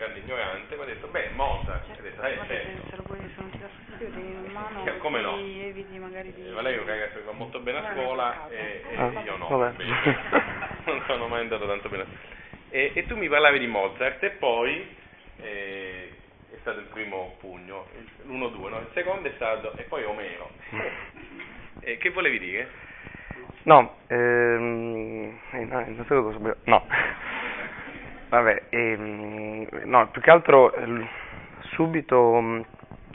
grande ignorante, mi ha detto, beh, Mozart, Certo, ho detto, eh, certo. lo puoi, se non ti dà fastidio, in mano, Eh, come no? eviti magari di... Eh, Valerio è un ragazzo che va molto bene a scuola e, e Ah, io no, non sono mai andato tanto bene a scuola. E, e tu mi parlavi di Mozart e poi eh, è stato il primo pugno, il- l'1-2, no? il secondo è stato, e poi Omero. E che volevi dire? No, ehm, eh, no, non so cosa volevo- no. Vabbè, ehm, no, più che altro eh, l- subito mh,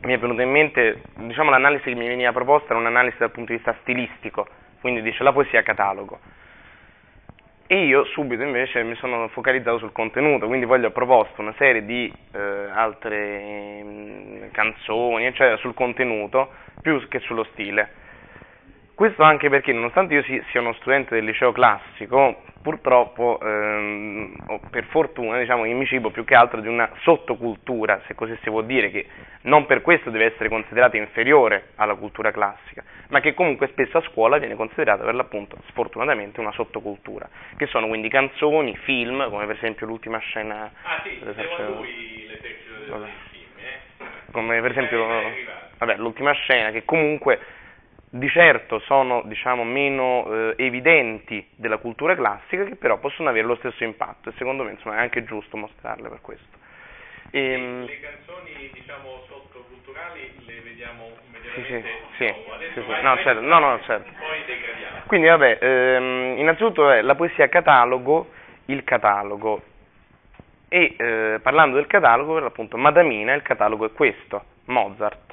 mi è venuta in mente, diciamo l'analisi che mi veniva proposta era un'analisi dal punto di vista stilistico, quindi dice la poesia catalogo. E io subito invece mi sono focalizzato sul contenuto, quindi poi gli ho proposto una serie di eh, altre mh, canzoni, eccetera, sul contenuto, più che sullo stile. Questo anche perché, nonostante io si- sia uno studente del liceo classico, purtroppo, ehm, o per fortuna, diciamo che mi cibo più che altro di una sottocultura, se così si può dire, che non per questo deve essere considerata inferiore alla cultura classica, ma che comunque spesso a scuola viene considerata per l'appunto, sfortunatamente, una sottocultura, che sono quindi canzoni, film, come per esempio l'ultima scena Ah sì, seguo lui l'esercito Vabbè. scimmie, eh? come per esempio vabbè, l'ultima scena che comunque di certo sono diciamo, meno eh, evidenti della cultura classica che però possono avere lo stesso impatto e secondo me insomma, è anche giusto mostrarle per questo. Ehm, Le canzoni, diciamo, sottoculturali le vediamo Sì, sì, immediatamente sì, dopo. Adesso sì, sì. No, certo, no, no, certo. Quindi vabbè, ehm, innanzitutto è la poesia catalogo, il catalogo e eh, parlando del catalogo per l'appunto Madamina il catalogo è questo, Mozart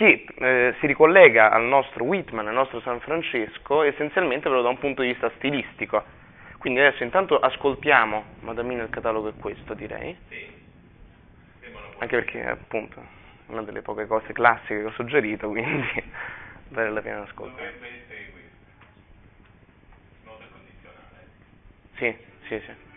che eh, si ricollega al nostro Whitman, al nostro San Francesco, essenzialmente però da un punto di vista stilistico. Quindi adesso intanto ascoltiamo Madamina il catalogo è questo, direi, Sì. Anche perché appunto è una delle poche cose classiche che ho suggerito, quindi vale la pena ascoltare. Dovrebbe essere questo. Nota condizionale. Sì, sì, sì.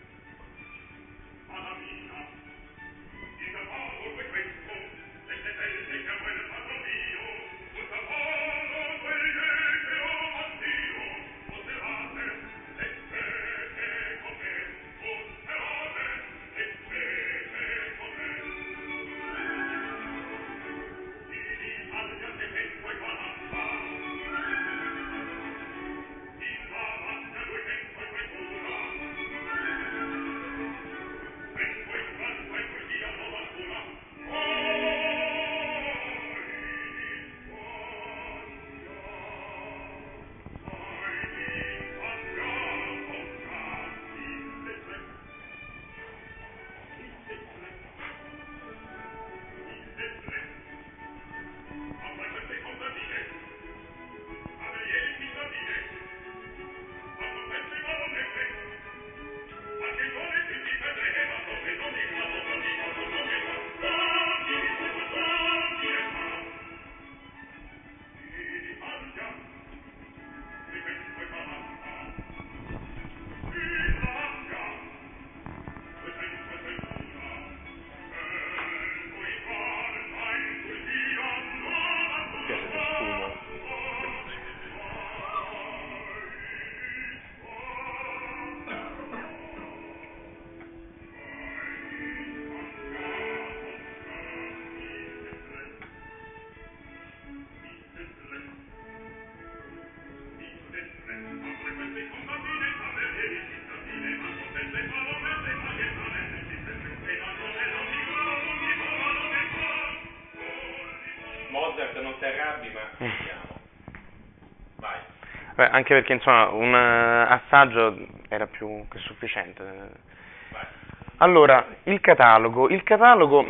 Beh, anche perché insomma un eh, assaggio era più che sufficiente. Allora, il catalogo. Il catalogo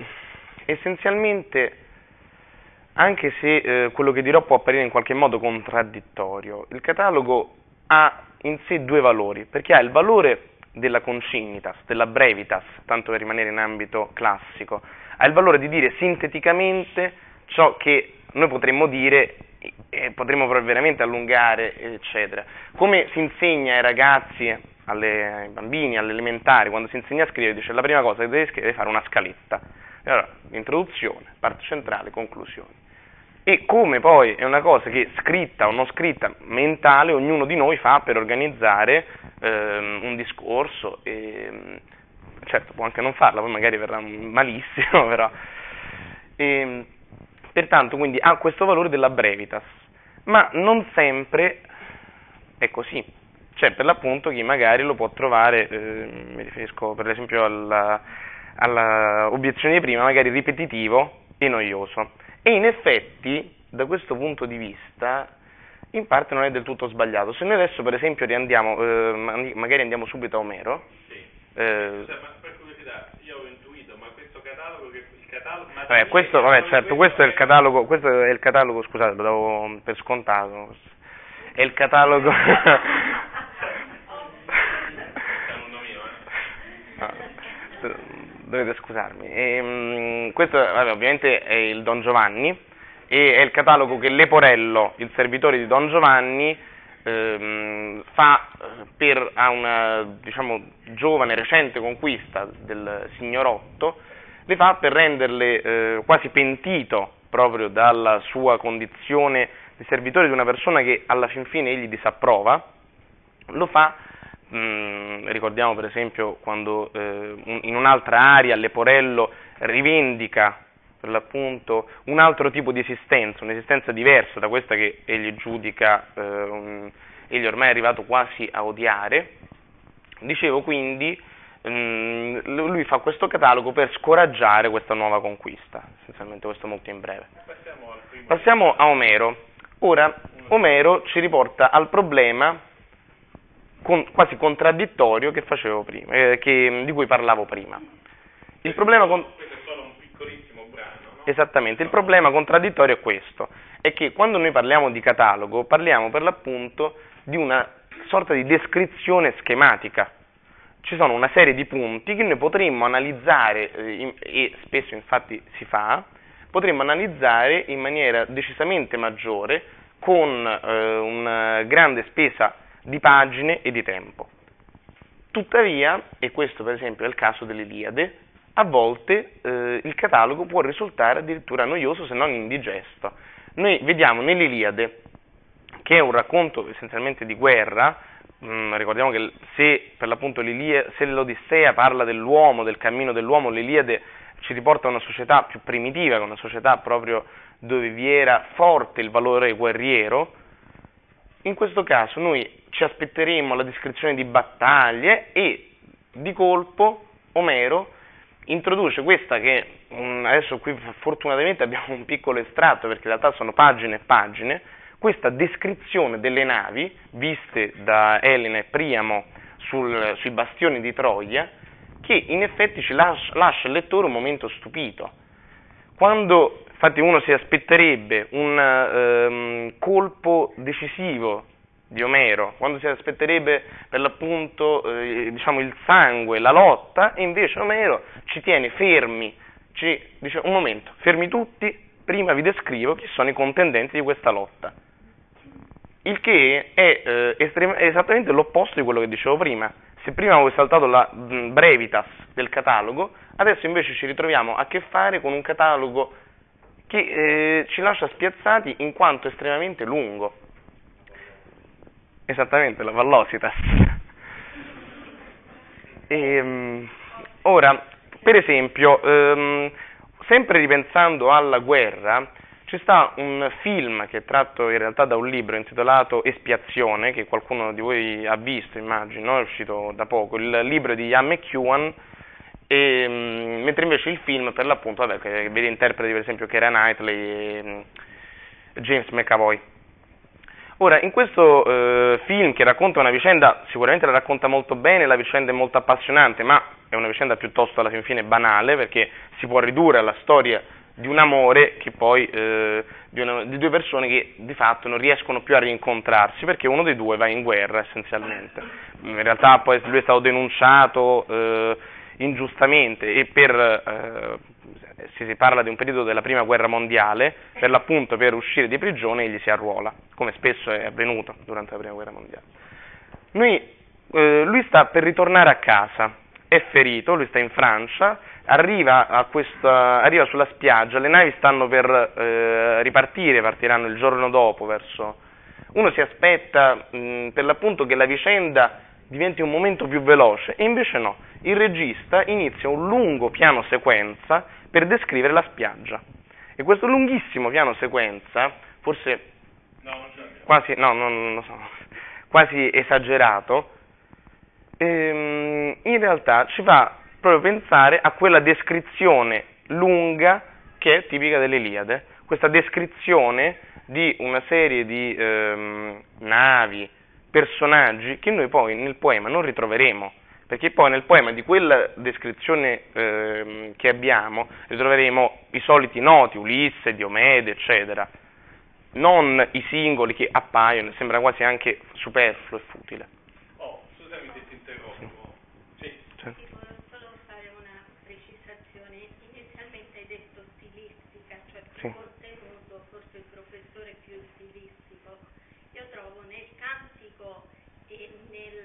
essenzialmente, anche se eh, quello che dirò può apparire in qualche modo contraddittorio, il catalogo ha in sé due valori, perché ha il valore della concinitas, della brevitas, tanto per rimanere in ambito classico, ha il valore di dire sinteticamente ciò che noi potremmo dire potremmo veramente allungare, eccetera. Come si insegna ai ragazzi, alle- ai bambini, alle elementari, quando si insegna a scrivere, dice la prima cosa che devi scrivere è fare una scaletta. Allora, introduzione, parte centrale, conclusioni. E come poi è una cosa che scritta o non scritta, mentale, ognuno di noi fa per organizzare ehm, un discorso e, certo può anche non farla, poi magari verrà malissimo, però. E, pertanto, quindi ha questo valore della brevitas, ma non sempre è così. C'è per l'appunto chi magari lo può trovare, eh, mi riferisco per esempio alla, alla obiezione di prima, magari ripetitivo e noioso. E in effetti, da questo punto di vista, in parte non è del tutto sbagliato. Se noi adesso, per esempio, riandiamo, eh, magari andiamo subito a Omero. Sì. eh, Scusa, ma per curiosità, io ho intuito, ma questo catalogo, che il catalogo... ma vabbè, questo, vabbè, certo, questo è il catalogo, questo è il catalogo, scusate, lo davo per scontato. È il catalogo. Eh. Ah, dovete scusarmi. Ehm, questo vabbè, ovviamente è il Don Giovanni e è il catalogo che Leporello, il servitore di Don Giovanni, ehm, fa eh, per a una diciamo, giovane recente conquista del signorotto, le fa per renderle eh, quasi pentito proprio dalla sua condizione di servitore di una persona che alla fin fine egli disapprova, lo fa Mm, ricordiamo per esempio quando eh, in un'altra area Leporello rivendica per l'appunto un altro tipo di esistenza, un'esistenza diversa da questa che egli giudica, eh, un, egli ormai è arrivato quasi a odiare. Dicevo quindi, mm, lui fa questo catalogo per scoraggiare questa nuova conquista, essenzialmente questo molto in breve. Passiamo. Passiamo a Omero. Ora, Omero ci riporta al problema con- quasi contraddittorio che facevo prima, eh, che- di cui parlavo prima. Il problema con- Questo è solo un piccolissimo brano, no? Esattamente, il problema contraddittorio è questo, è che quando noi parliamo di catalogo parliamo per l'appunto di una sorta di descrizione schematica. Ci sono una serie di punti che noi potremmo analizzare, eh, e spesso infatti si fa, potremmo analizzare in maniera decisamente maggiore con eh, una grande spesa di pagine e di tempo. Tuttavia, e questo per esempio è il caso dell'Iliade, a volte eh, il catalogo può risultare addirittura noioso se non indigesto. Noi vediamo nell'Iliade, che è un racconto essenzialmente di guerra, mh, ricordiamo che se per l'appunto se l'Odissea parla dell'uomo, del cammino dell'uomo, l'Iliade ci riporta a una società più primitiva, una società proprio dove vi era forte il valore guerriero, in questo caso noi ci aspetteremmo la descrizione di battaglie e di colpo Omero introduce questa che mm, adesso qui fortunatamente abbiamo un piccolo estratto perché in realtà sono pagine e pagine, questa descrizione delle navi viste da Elena e Priamo sul- sui bastioni di Troia che in effetti ci lascia, lascia il lettore un momento stupito. Quando infatti uno si aspetterebbe un ehm, colpo decisivo di Omero, quando si aspetterebbe per l'appunto eh, diciamo, il sangue, la lotta, e invece Omero ci tiene fermi, ci dice un momento, fermi tutti, prima vi descrivo chi sono i contendenti di questa lotta. Il che è, eh, estrem- esattamente l'opposto di quello che dicevo prima. Se prima avevo saltato la mh, brevitas del catalogo, adesso invece ci ritroviamo a che fare con un catalogo che eh, ci lascia spiazzati in quanto estremamente lungo. Esattamente, la vallositas. Ehm, ora, per esempio, ehm, sempre ripensando alla guerra, ci sta un film che è tratto in realtà da un libro intitolato Espiazione, che qualcuno di voi ha visto, immagino, è uscito da poco, il libro di Ian McEwan, e, mm, mentre invece il film, per l'appunto, vabbè, che vede interpreti per esempio Keira Knightley e mm, James McAvoy. Ora, in questo eh, film che racconta una vicenda, sicuramente la racconta molto bene, la vicenda è molto appassionante, ma è una vicenda piuttosto alla fin fine banale, perché si può ridurre alla storia di un amore che poi, eh, di, una- di due persone che di fatto non riescono più a rincontrarsi, perché uno dei due va in guerra essenzialmente. In realtà poi lui è stato denunciato eh, ingiustamente e per, eh, se si parla di un periodo della prima guerra mondiale, per l'appunto per uscire di prigione egli si arruola, come spesso è avvenuto durante la prima guerra mondiale. Lui, eh, lui sta per ritornare a casa, è ferito, lui sta in Francia, arriva, a questa, arriva sulla spiaggia, le navi stanno per eh, ripartire, partiranno il giorno dopo verso... Uno si aspetta mh, per l'appunto che la vicenda diventi un momento più veloce, e invece no, il regista inizia un lungo piano sequenza per descrivere la spiaggia. E questo lunghissimo piano sequenza, forse quasi, no, non lo so, quasi esagerato, ehm, in realtà ci fa proprio pensare a quella descrizione lunga che è tipica dell'Iliade, questa descrizione di una serie di ehm, navi, personaggi che noi poi nel poema non ritroveremo, perché poi nel poema di quella descrizione ehm, che abbiamo ritroveremo i soliti noti, Ulisse, Diomede, eccetera, non i singoli che appaiono, sembra quasi anche superfluo e futile. Oh, scusami se ti interrompo. Sì. Sì, volevo solo fare una precisazione. Inizialmente hai detto stilistica, cioè più Sì. contenuto, forse il professore più stilistico. Io trovo nel cantico e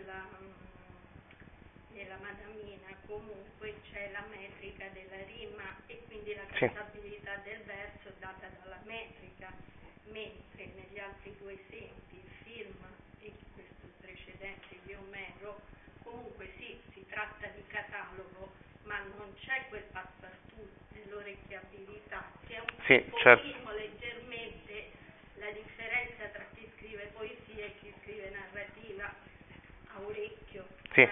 nella, mm, nella Madamina comunque c'è la metrica della rima e quindi la cantabilità del verso data dalla metrica, mentre negli altri due esempi, il film e questo precedente di Omero, comunque sì, si tratta di catalogo, ma non c'è quel passepartout dell'orecchiabilità, che è un Sì, certo. leggermente la differenza tra chi scrive poesia e chi scrive narrativa a orecchio. Sì.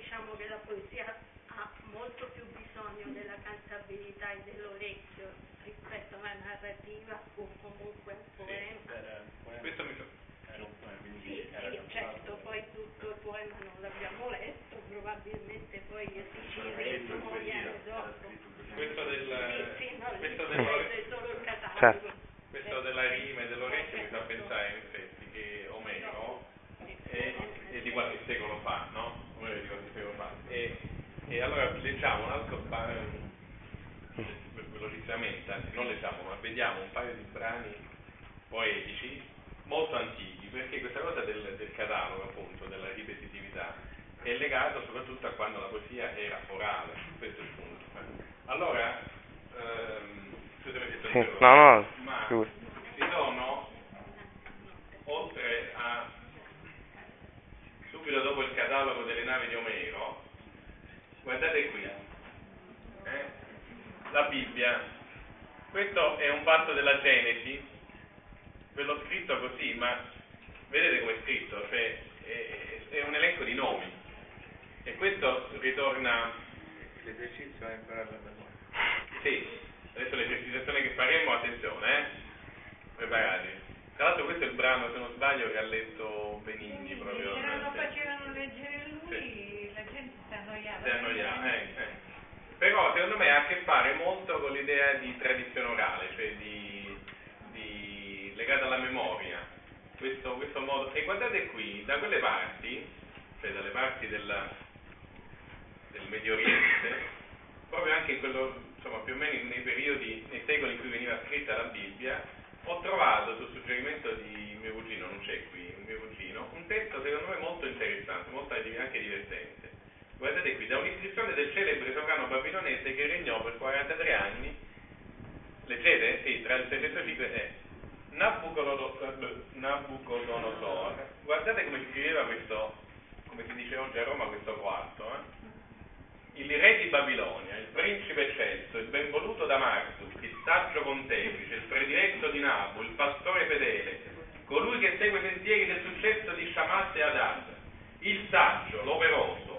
Diciamo che la poesia ha molto più bisogno della cantabilità e dell'orecchio rispetto alla narrativa o comunque al poema. Questo mi fa... Sì, sì, certo, poi tutto il poema non l'abbiamo letto, probabilmente poi gli esicismo viene dopo. Questo del... Sì, sì, no, questo del- è solo il catalogo. Certo. Questo della rima e dell'orecchio mi fa pensare in effetti che Omero è, è di qualche secolo fa, no? Omero è di qualche secolo fa. E, e allora leggiamo un altro paio, anzi non leggiamo, ma vediamo un paio di brani poetici molto antichi, perché questa cosa del, del catalogo, appunto, della ripetitività, è legata soprattutto a quando la poesia era orale, questo è il punto. eh. Allora, ehm, Sì, no, no, ma ci sono, oltre a subito dopo il catalogo delle navi di Omero, guardate qui, eh, la Bibbia, questo è un fatto della Genesi, ve l'ho scritto così, ma vedete come è scritto, cioè è, è un elenco di nomi e questo ritorna, L'esercizio è imparare la memoria. sì, adesso l'esercitazione che faremo, attenzione, eh, preparati. Tra l'altro questo è il brano, se non sbaglio, che ha letto Benigni proprio. Se non lo facevano leggere lui, la gente si annoiava. Si annoia, eh, eh. Però secondo me ha a che fare molto con l'idea di tradizione orale, cioè di, di- legata alla memoria. Questo, questo modo. E guardate qui, da quelle parti, cioè dalle parti della- del Medio Oriente, proprio anche in quello, insomma, più o meno nei periodi, nei secoli in cui veniva scritta la Bibbia, ho trovato sul suggerimento di mio cugino, non c'è qui, mio cugino, un testo secondo me molto interessante, molto anche divertente. Guardate qui, da un'iscrizione del celebre sovrano babilonese che regnò per 43 anni, leggete? Sì, tra il 605 e Nabucodonosor, Nabucodonosor. Guardate come scriveva questo, come si dice oggi a Roma, questo quarto, eh? Il re di Babilonia, il principe eccelso, il benvoluto da Marduk, il saggio pontefice, il prediletto di Nabu, il pastore fedele, colui che segue i sentieri del successo di Shamat e Adad, il saggio, l'operoso,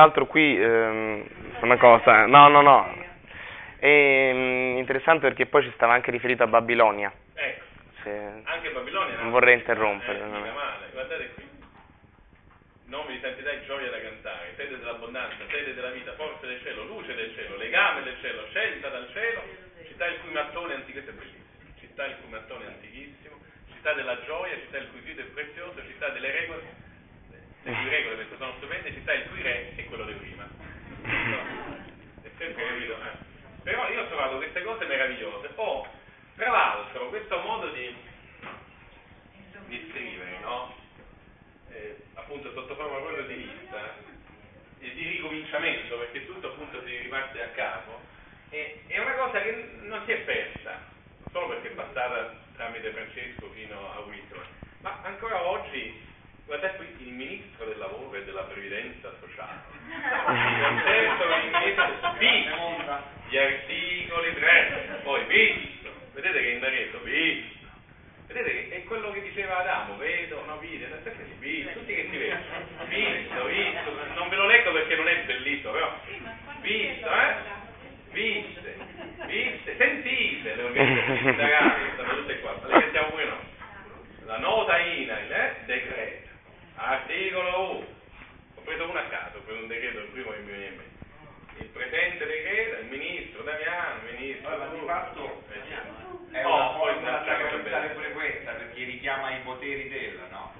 l'altro qui ehm, una cosa, no, no, no, è mm, interessante perché poi ci stava anche riferito a Babilonia. Ecco, anche Babilonia. Non vorrei interrompere, Eh, no. guardate qui. Nome di santità e gioia da cantare, sede dell'abbondanza, sede della vita, forza del cielo, luce del cielo, legame del cielo, scelta dal cielo, città il cui mattone antico, questo è bellissimo, città il cui mattone antichissimo, città della gioia, città il cui grido è prezioso, città delle regole, le cui regole sono stupende, città il cui re è quello di prima. È sempre capito, eh. Però io ho trovato queste cose meravigliose. Oh, tra l'altro, questo modo di, di scrivere, no? Eh, appunto sotto forma proprio di lista e di ricominciamento, perché tutto appunto si riparte a capo, è, è una cosa che non si è persa, solo perché è passata tramite Francesco fino a Whitman, ma ancora oggi, guardate qui, il ministro del lavoro e della previdenza sociale, ministro, visto gli articoli 3, poi visto, vedete che in danese, visto, Vedete che è quello che diceva Adamo, vedo, no, vide, perché si visto, tutti che si vedono, visto, visto, non ve lo leggo perché non è bellissimo, però, visto, eh, viste, viste, sentite le organizzazioni sindacali che stanno tutte qua, le sentiamo pure noi. La nota INAIL, eh, decreto, articolo 1, ho preso uno a caso, preso un decreto, il primo che mi viene in mente. Il presente decreto, il ministro Damiano, il ministro... Allora, di fatto Eh, è Oh, una poi formula sacramentale pure questa, perché richiama i poteri del, no?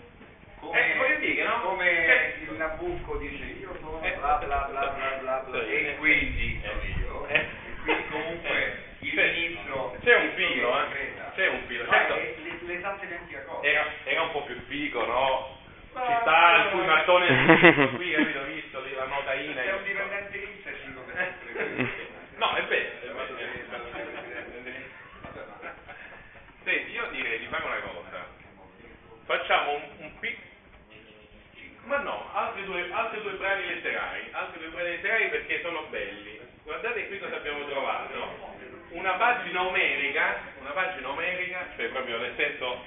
Eh, voglio dire, no? Come Eh. il Nabucco dice io sono Eh. bla bla bla bla bla bla Sì. e quindi Eh. sono io. Eh. E quindi comunque il C'è- ministro c'è un filo, eh. decreta. C'è un filo, No, certo. è l- l'esatta identica cosa. Era, era un po' più figo, no? Ma- Ci sta il cui mattone antico qui, capito? Visto lì la nota Se INA. sei un dipendente lì sei figo per sempre questo. No, è vero. è vero. Senti, io direi di fare una cosa. Facciamo un, un pic- Ma no, altri due, altri due brani letterari, altri due brani letterari perché sono belli. Guardate qui cosa abbiamo trovato. Una pagina omerica, una pagina omerica, cioè proprio nel senso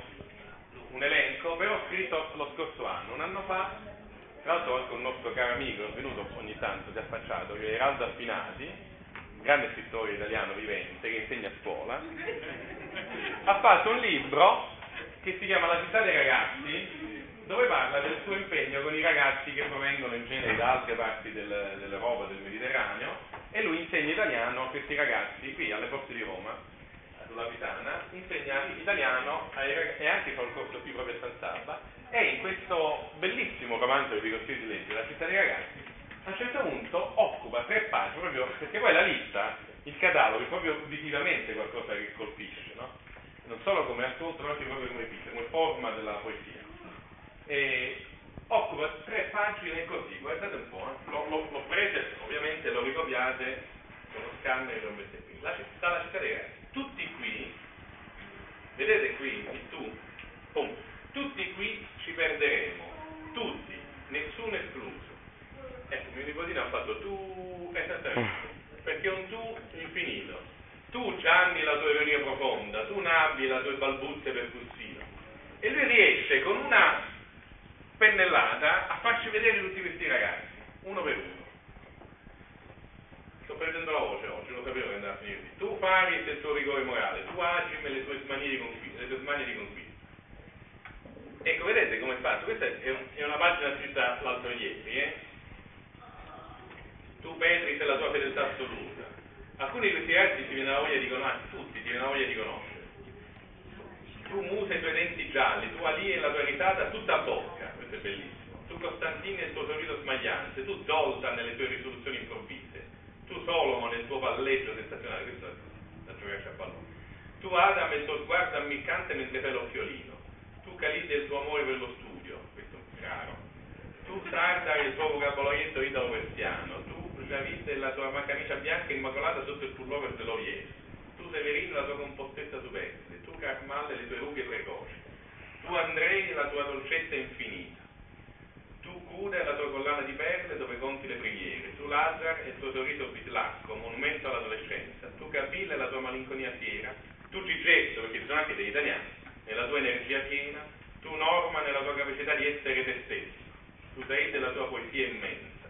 un elenco, però scritto lo scorso anno, un anno fa, tra l'altro anche un nostro caro amico, è venuto ogni tanto, si è affacciato, che è Eraldo Affinati, grande scrittore italiano vivente che insegna a scuola, ha fatto un libro che si chiama La città dei ragazzi, dove parla del suo impegno con i ragazzi che provengono in genere da altre parti del- dell'Europa, del Mediterraneo, e lui insegna italiano a questi ragazzi qui alle porte di Roma, sulla Pisana, insegna italiano e anche fa un corso qui proprio a San Sabba, e in questo bellissimo romanzo che vi di leggere, La città dei ragazzi, a un certo punto occupa tre pagine, proprio perché poi la lista, il catalogo, è proprio visivamente qualcosa che colpisce, no? Non solo come ascolto, ma anche proprio come pista, come forma della poesia. E occupa tre pagine così, guardate un po', eh. lo, lo, lo prese, ovviamente lo ricopiate lo e lo mettete qui. La città, la città dei ragazzi. Tutti qui, vedete qui, tu, pum, tutti qui ci perderemo, tutti, nessuno escluso. Ecco, mio nipotino ha fatto tu, esattamente, perché è un tu infinito. Tu Gianni la tua ironia profonda, tu Nabi la tua balbuzie per Bussino. E lui riesce con una pennellata a farci vedere tutti questi ragazzi, uno per uno. Sto perdendo la voce oggi, lo sapevo che andava a finire. Tu e il tuo rigore morale, tu Agim e le tue smanie di conquista. Ecco, vedete come è fatto? Questa è, è una pagina scritta l'altro ieri, eh? Tu Petri sei la tua fedeltà assoluta. Alcuni di questi ragazzi ti viene la voglia di conoscere, tutti ti viene la voglia di conoscere. Tu Musa i tuoi denti gialli, tu Ali e la tua risata tutta a bocca, questo è bellissimo. Tu Costantini e il tuo sorriso smagliante, tu Zoltan e le tue risoluzioni improvvise, tu e il tuo palleggio sensazionale, questo è la giocatrice a pallone. Tu Adam e il tuo sguardo ammiccante mentre fai l'occhiolino. Tu Calide il tuo amore per lo studio, questo è raro. Tu Sarda il tuo vocaboloietto italo-persiano. Tu David la tua camicia bianca immacolata sotto il pullover dell'Oriente. Tu Severino la tua compostezza superstite. Tu Carmal le tue rughe precoci. Tu Andrei la tua dolcezza infinita. Tu Cuda e la tua collana di perle dove conti le preghiere. Tu Lazar e il tuo sorriso bislacco, monumento all'adolescenza. Tu Kabila e la tua malinconia fiera. Tu Gigesso, perché ci sono anche degli italiani, e la tua energia piena. Tu Norman e la tua capacità di essere te stesso. Tu Said e la tua poesia immensa.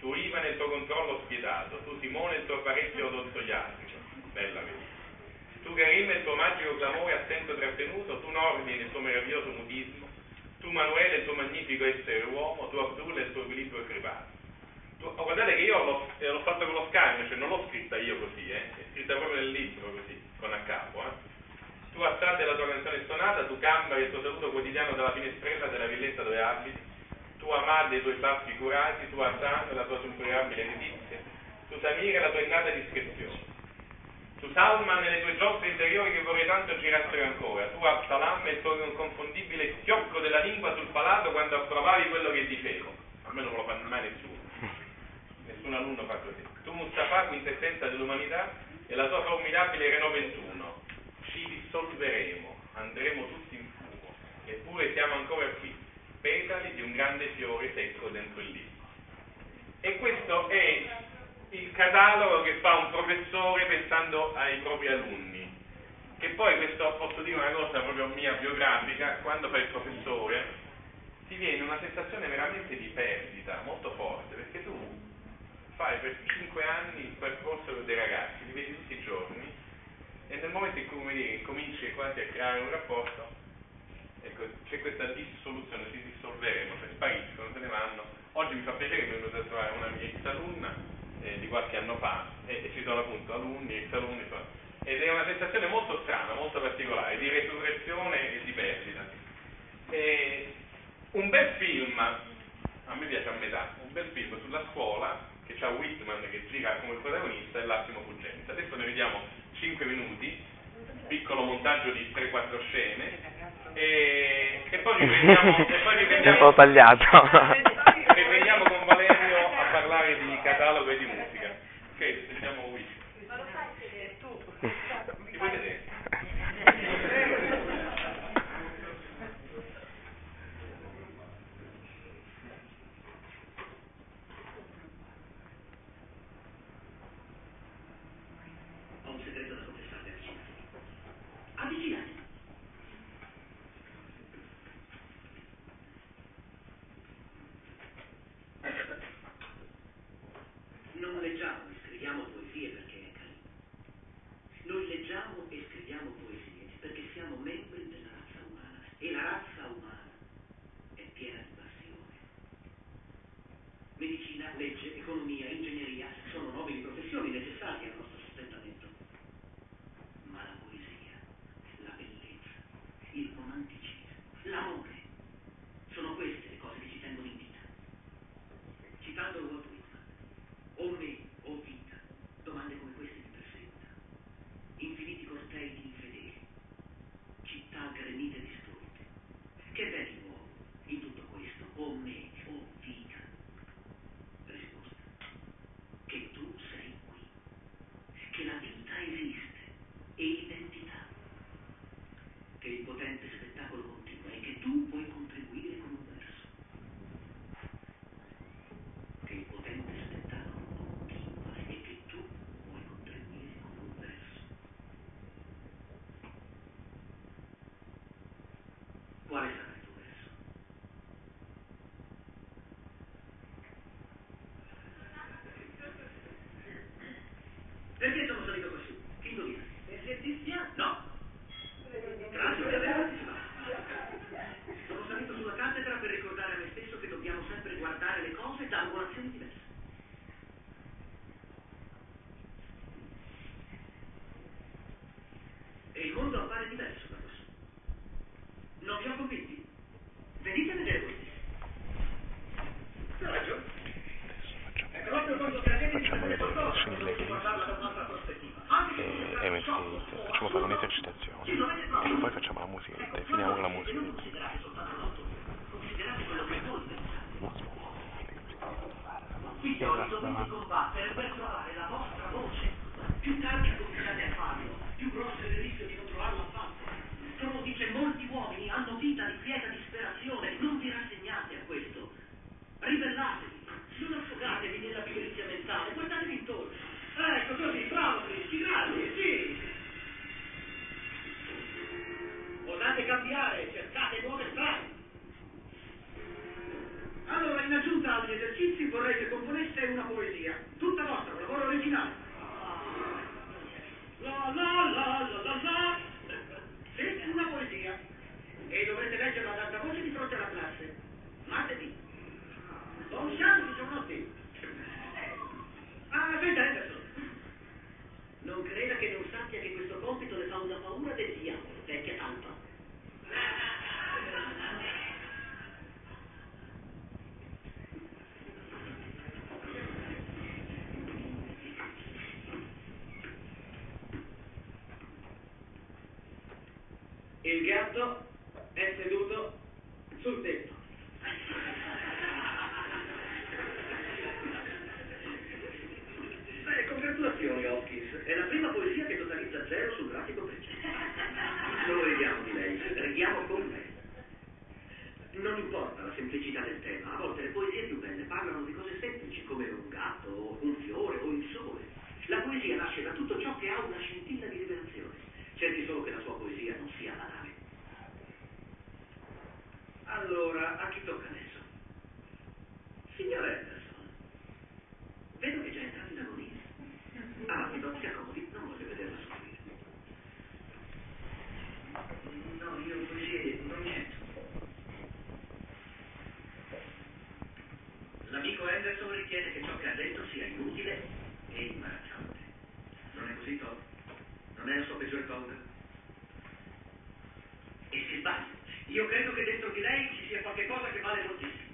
Tu Ivan e il tuo controllo spietato. Tu Simone e il tuo apparecchio odontoiatrico. Bella vedi. Tu Karim e il tuo magico clamore a tempo trattenuto, tu Nordi il tuo meraviglioso mutismo, tu Manuele il tuo magnifico essere uomo, tu Abdul il tuo equilibrio. Tu, oh, guardate che io l'ho, eh, l'ho, fatto con lo scanner, cioè non l'ho scritta io così, eh, è scritta proprio nel libro così, con a capo. Eh. Tu e la tua canzone stonata, tu Camba e il tuo saluto quotidiano dalla finestrella della villetta dove abiti, tu Ahmad e i tuoi baffi curati, tu Hassan la tua superabile letizia, tu Samir e la tua innata discrezione tu Salman e le tue giostre interiori che vorrei tanto girassero ancora, tu Absalam il tuo inconfondibile schiocco della lingua sul palato quando approvavi quello che dicevo, a me non lo fa mai nessuno, nessun alunno fa così, tu Mustafa, quintessenza dell'umanità e la tua formidabile Renault 21, ci dissolveremo, andremo tutti in fumo, eppure siamo ancora qui, petali di un grande fiore secco dentro il libro. E questo è catalogo che fa un professore pensando ai propri alunni. Che poi questo posso dire una cosa proprio mia biografica, quando fai il professore ti viene una sensazione veramente di perdita molto forte, perché tu fai per 5 anni il percorso dei ragazzi, li vedi tutti i giorni e nel momento in cui dire, cominci quasi a creare un rapporto, ecco, c'è questa dissoluzione, si dissolveremo, cioè spariscono, se ne vanno. Oggi mi fa piacere che mi venuto a trovare una mia ex alunna eh, di qualche anno fa e, e, ci sono appunto alunni, ex alunni, ed è una sensazione molto strana, molto particolare, di resurrezione e di perdita. E un bel film, a me piace a metà, un bel film sulla scuola che c'ha Whitman che gira come protagonista è L'attimo fuggente. Adesso ne vediamo 5 minuti, piccolo montaggio di 3-4 scene e, poi riprendiamo, e poi riprendiamo, un po' tagliato. riprendiamo con Valerio a parlare di catalogo e di musica. Ok, sentiamo qui. Ma lo fai vedere tu? Ti puoi vedere? Ho un segreto da confessarvi, avvicinatevi. Avvicinatevi. Non Cashwell Federal Research. Una paura del diavolo, vecchia talpa. Il gatto è seduto sul tetto. Beh, congratulazioni, Hopkins. È la prima poesia che totalizza zero sul grafico precedente. Non ridiamo di lei, ridiamo con lei. Non importa la semplicità del tema, a volte le poesie più belle parlano di cose semplici, come un gatto, o un fiore, o il sole. La poesia nasce da tutto ciò che ha una scintilla di rivelazione. Cerchi solo che la sua poesia non sia banale. Allora, a chi tocca adesso? Signor Anderson, vedo che è già entrato in agonia. Ah, mi si accomodi, non voglio vederla soffrire. No, io poesie non niente. L'amico Anderson ritiene che ciò che ha detto sia inutile e imbarazzante. Non è così, Todd? Non è la sua peggiore paura? E si sbaglia. Io credo che dentro di lei ci sia qualche cosa che vale moltissimo.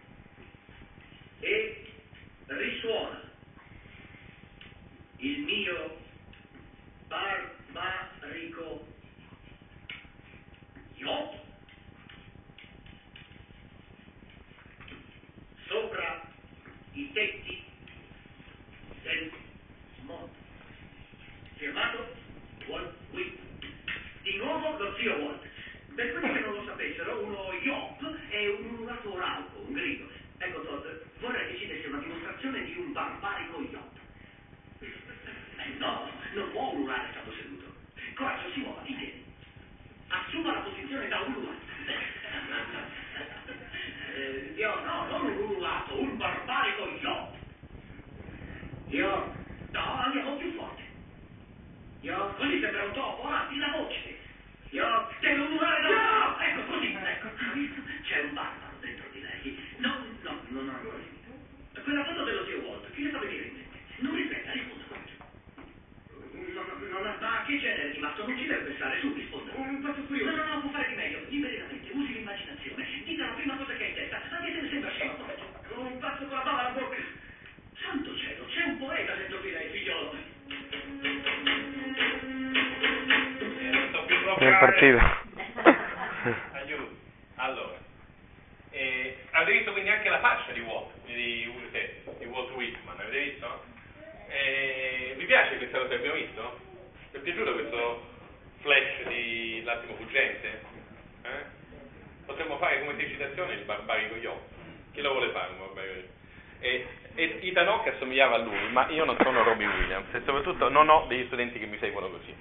E risuona il mio barbarico yacht sopra i tetti del mondo. Firmato Walt Whitman. Di nuovo lo zio Walt. Per quelli che non lo sapessero, uno yop è un ululato rauco, un grido. Ecco Todd, vorrei che ci desse una dimostrazione di un barbarico yop. Eh no, non può ululare stato seduto. Coraggio, si muova, in piedi. Assuma la posizione da ululato. Eh, io, no, non un ululato, un barbarico yop. Io, no, andiamo più forte. Io, così sembra un topo, avanti la voce. Io devo urlare da no! Ecco così, ecco, ha visto? C'è un barbaro proprio È partito. Aiuto. Allora, eh, avete visto quindi anche la faccia di Walt, di, di, di Walt Whitman, avete visto? Eh, vi piace questa cosa che abbiamo visto? Vi è piaciuto questo flash di l'attimo fuggente? Eh? Potremmo fare come esercitazione il barbarico Yo. Chi lo vuole fare un barbarico Yo? E, e Ethan Hawke assomigliava a lui, ma io non sono Robbie Williams e soprattutto non ho degli studenti che mi seguono così.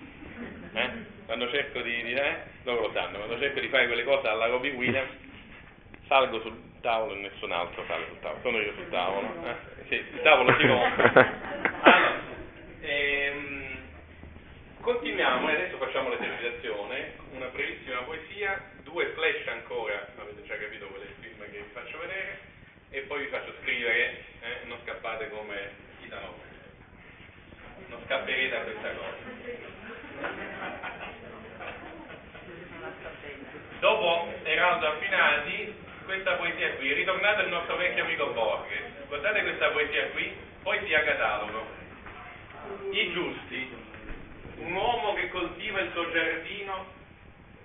Eh? Quando cerco di, di eh? loro lo sanno, quando cerco di fare quelle cose alla Robbie Williams salgo sul tavolo e nessun altro sale sul tavolo, sono io sul tavolo. Eh? Sì, il tavolo si rompe. Allora, ehm, continuiamo e adesso facciamo l'esercitazione, una brevissima poesia, due flash ancora, avete già capito il film che vi faccio vedere, e poi vi faccio scrivere, eh, non scappate come Italo. Non scapperete a questa cosa. Dopo Eraldo Affinati, questa poesia qui, è ritornato il nostro vecchio amico Borges. Guardate questa poesia qui, poi sia catalogo. I giusti, un uomo che coltiva il suo giardino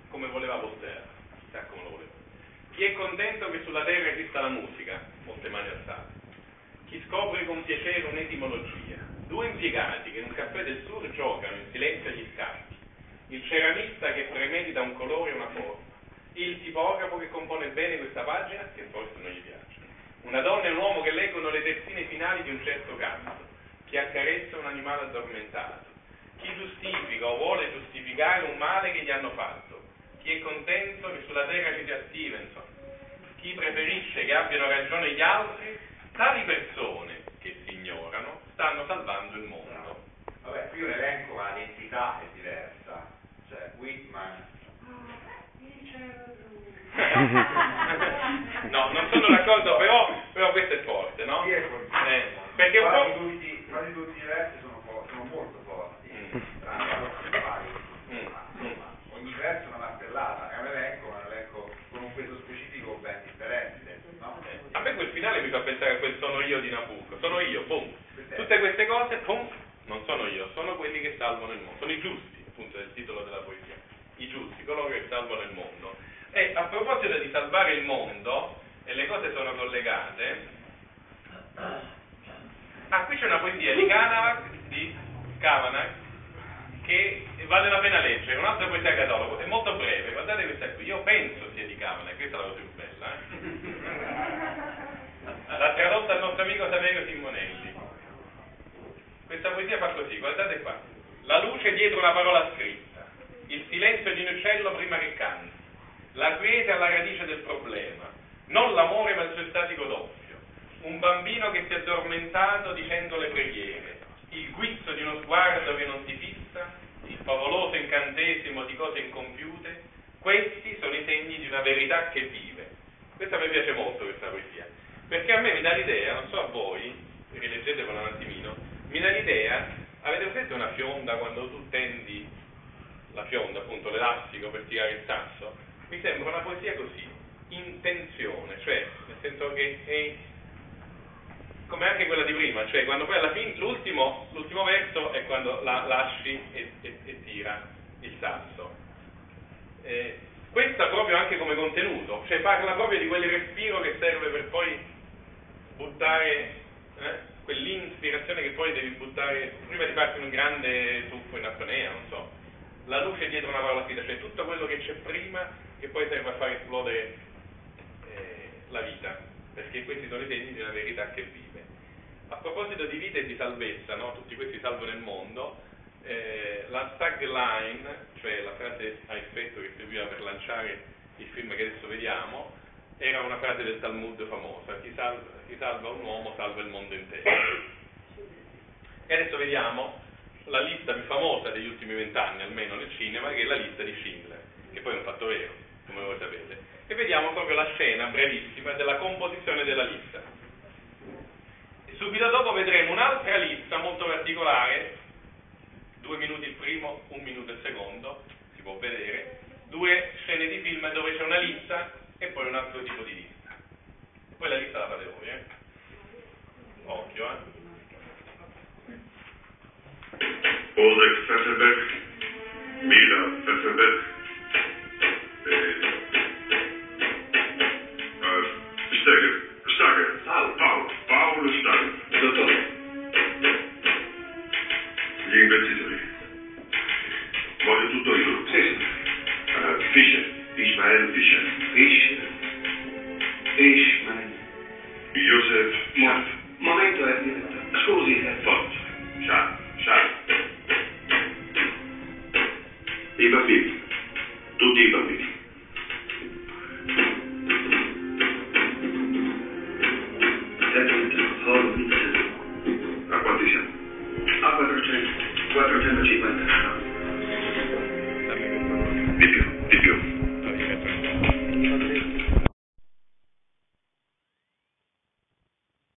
come voleva Voltaire, chissà come lo voleva. Chi è contento che sulla terra esista la musica, molte mani alzate. Chi scopre con piacere un'etimologia. Due impiegati che in un caffè del sur giocano in silenzio agli scacchi. Il ceramista che premedita un colore e una forma. Il tipografo che compone bene questa pagina, che forse non gli piace. Una donna e un uomo che leggono le terzine finali di un certo canto. Chi accarezza un animale addormentato. Chi giustifica o vuole giustificare un male che gli hanno fatto. Chi è contento che sulla terra ci sia Stevenson. Chi preferisce che abbiano ragione gli altri, tali persone che si ignorano stanno salvando il mondo. Vabbè, qui un elenco, ma l'entità è diversa. Cioè, Whitman. No, non sono d'accordo, però, però questo è forte, no? Sì, è forte. Eh, perché un quasi po'... tutti, quasi tutti i versi sono, fo- sono molto forti. Mm. Mm, Ma, insomma, ogni verso è una martellata, è un elenco, ma un elenco con un peso specifico ben differente. No? A me quel finale mi fa pensare a quel sono io di Nabucco, sono io, pum. Tutte queste cose, pum, non sono io, sono quelli che salvano il mondo, sono i giusti, appunto è il titolo della poesia, i giusti, coloro che salvano il mondo. E a proposito di salvare il mondo, e le cose sono collegate, ah, qui c'è una poesia di Kavanagh, di Kavanagh che vale la pena leggere, un'altra poesia catalogo, è molto breve, guardate questa qui, io penso sia di Kavanagh, questa è la cosa più bella, eh? l'ha tradotta il nostro amico Saverio Simonelli. Questa poesia fa così, guardate qua, la luce dietro una parola scritta, il silenzio di un uccello prima che canti, la quiete alla radice del problema, non l'amore ma il suo estatico doppio, un bambino che si è addormentato dicendo le preghiere, il guizzo di uno sguardo che non si fissa, il favoloso incantesimo di cose incompiute, questi sono i segni di una verità che vive. Questa mi piace molto questa poesia, perché a me mi dà l'idea, non so a voi, rileggetevela un attimino, mi dà l'idea, avete presente una fionda quando tu tendi la fionda, appunto l'elastico per tirare il sasso? Mi sembra una poesia così, in tensione, cioè nel senso che è come anche quella di prima, cioè quando poi alla fine l'ultimo, l'ultimo verso è quando la lasci e, e- e tira il sasso. Eh, questa proprio anche come contenuto, cioè parla proprio di quel respiro che serve per poi buttare eh, quell'inspirazione che poi devi buttare prima di farti un grande tuffo in apnea, non so. La luce dietro una parola scritta, cioè tutto quello che c'è prima che poi serve a far esplodere eh, la vita, perché questi sono i segni di una verità che vive. A proposito di vita e di salvezza, no? tutti questi salvano il mondo, eh, la tagline, cioè la frase a effetto che serviva per lanciare il film che adesso vediamo, era una frase del Talmud famosa, chi salva, chi salva un uomo salva il mondo intero. E adesso vediamo la lista più famosa degli ultimi vent'anni, almeno nel cinema, che è la lista di Schindler, che poi è un fatto vero, come voi sapete. E vediamo proprio la scena brevissima della composizione della lista. E subito dopo vedremo un'altra lista molto particolare, due minuti il primo, un minuto il secondo, si può vedere, due scene di film dove c'è una lista e poi un altro tipo di lista. Poi la lista la fate voi, eh? Occhio, eh? Oleg Pfefferberg, Mila Pfefferberg, eh,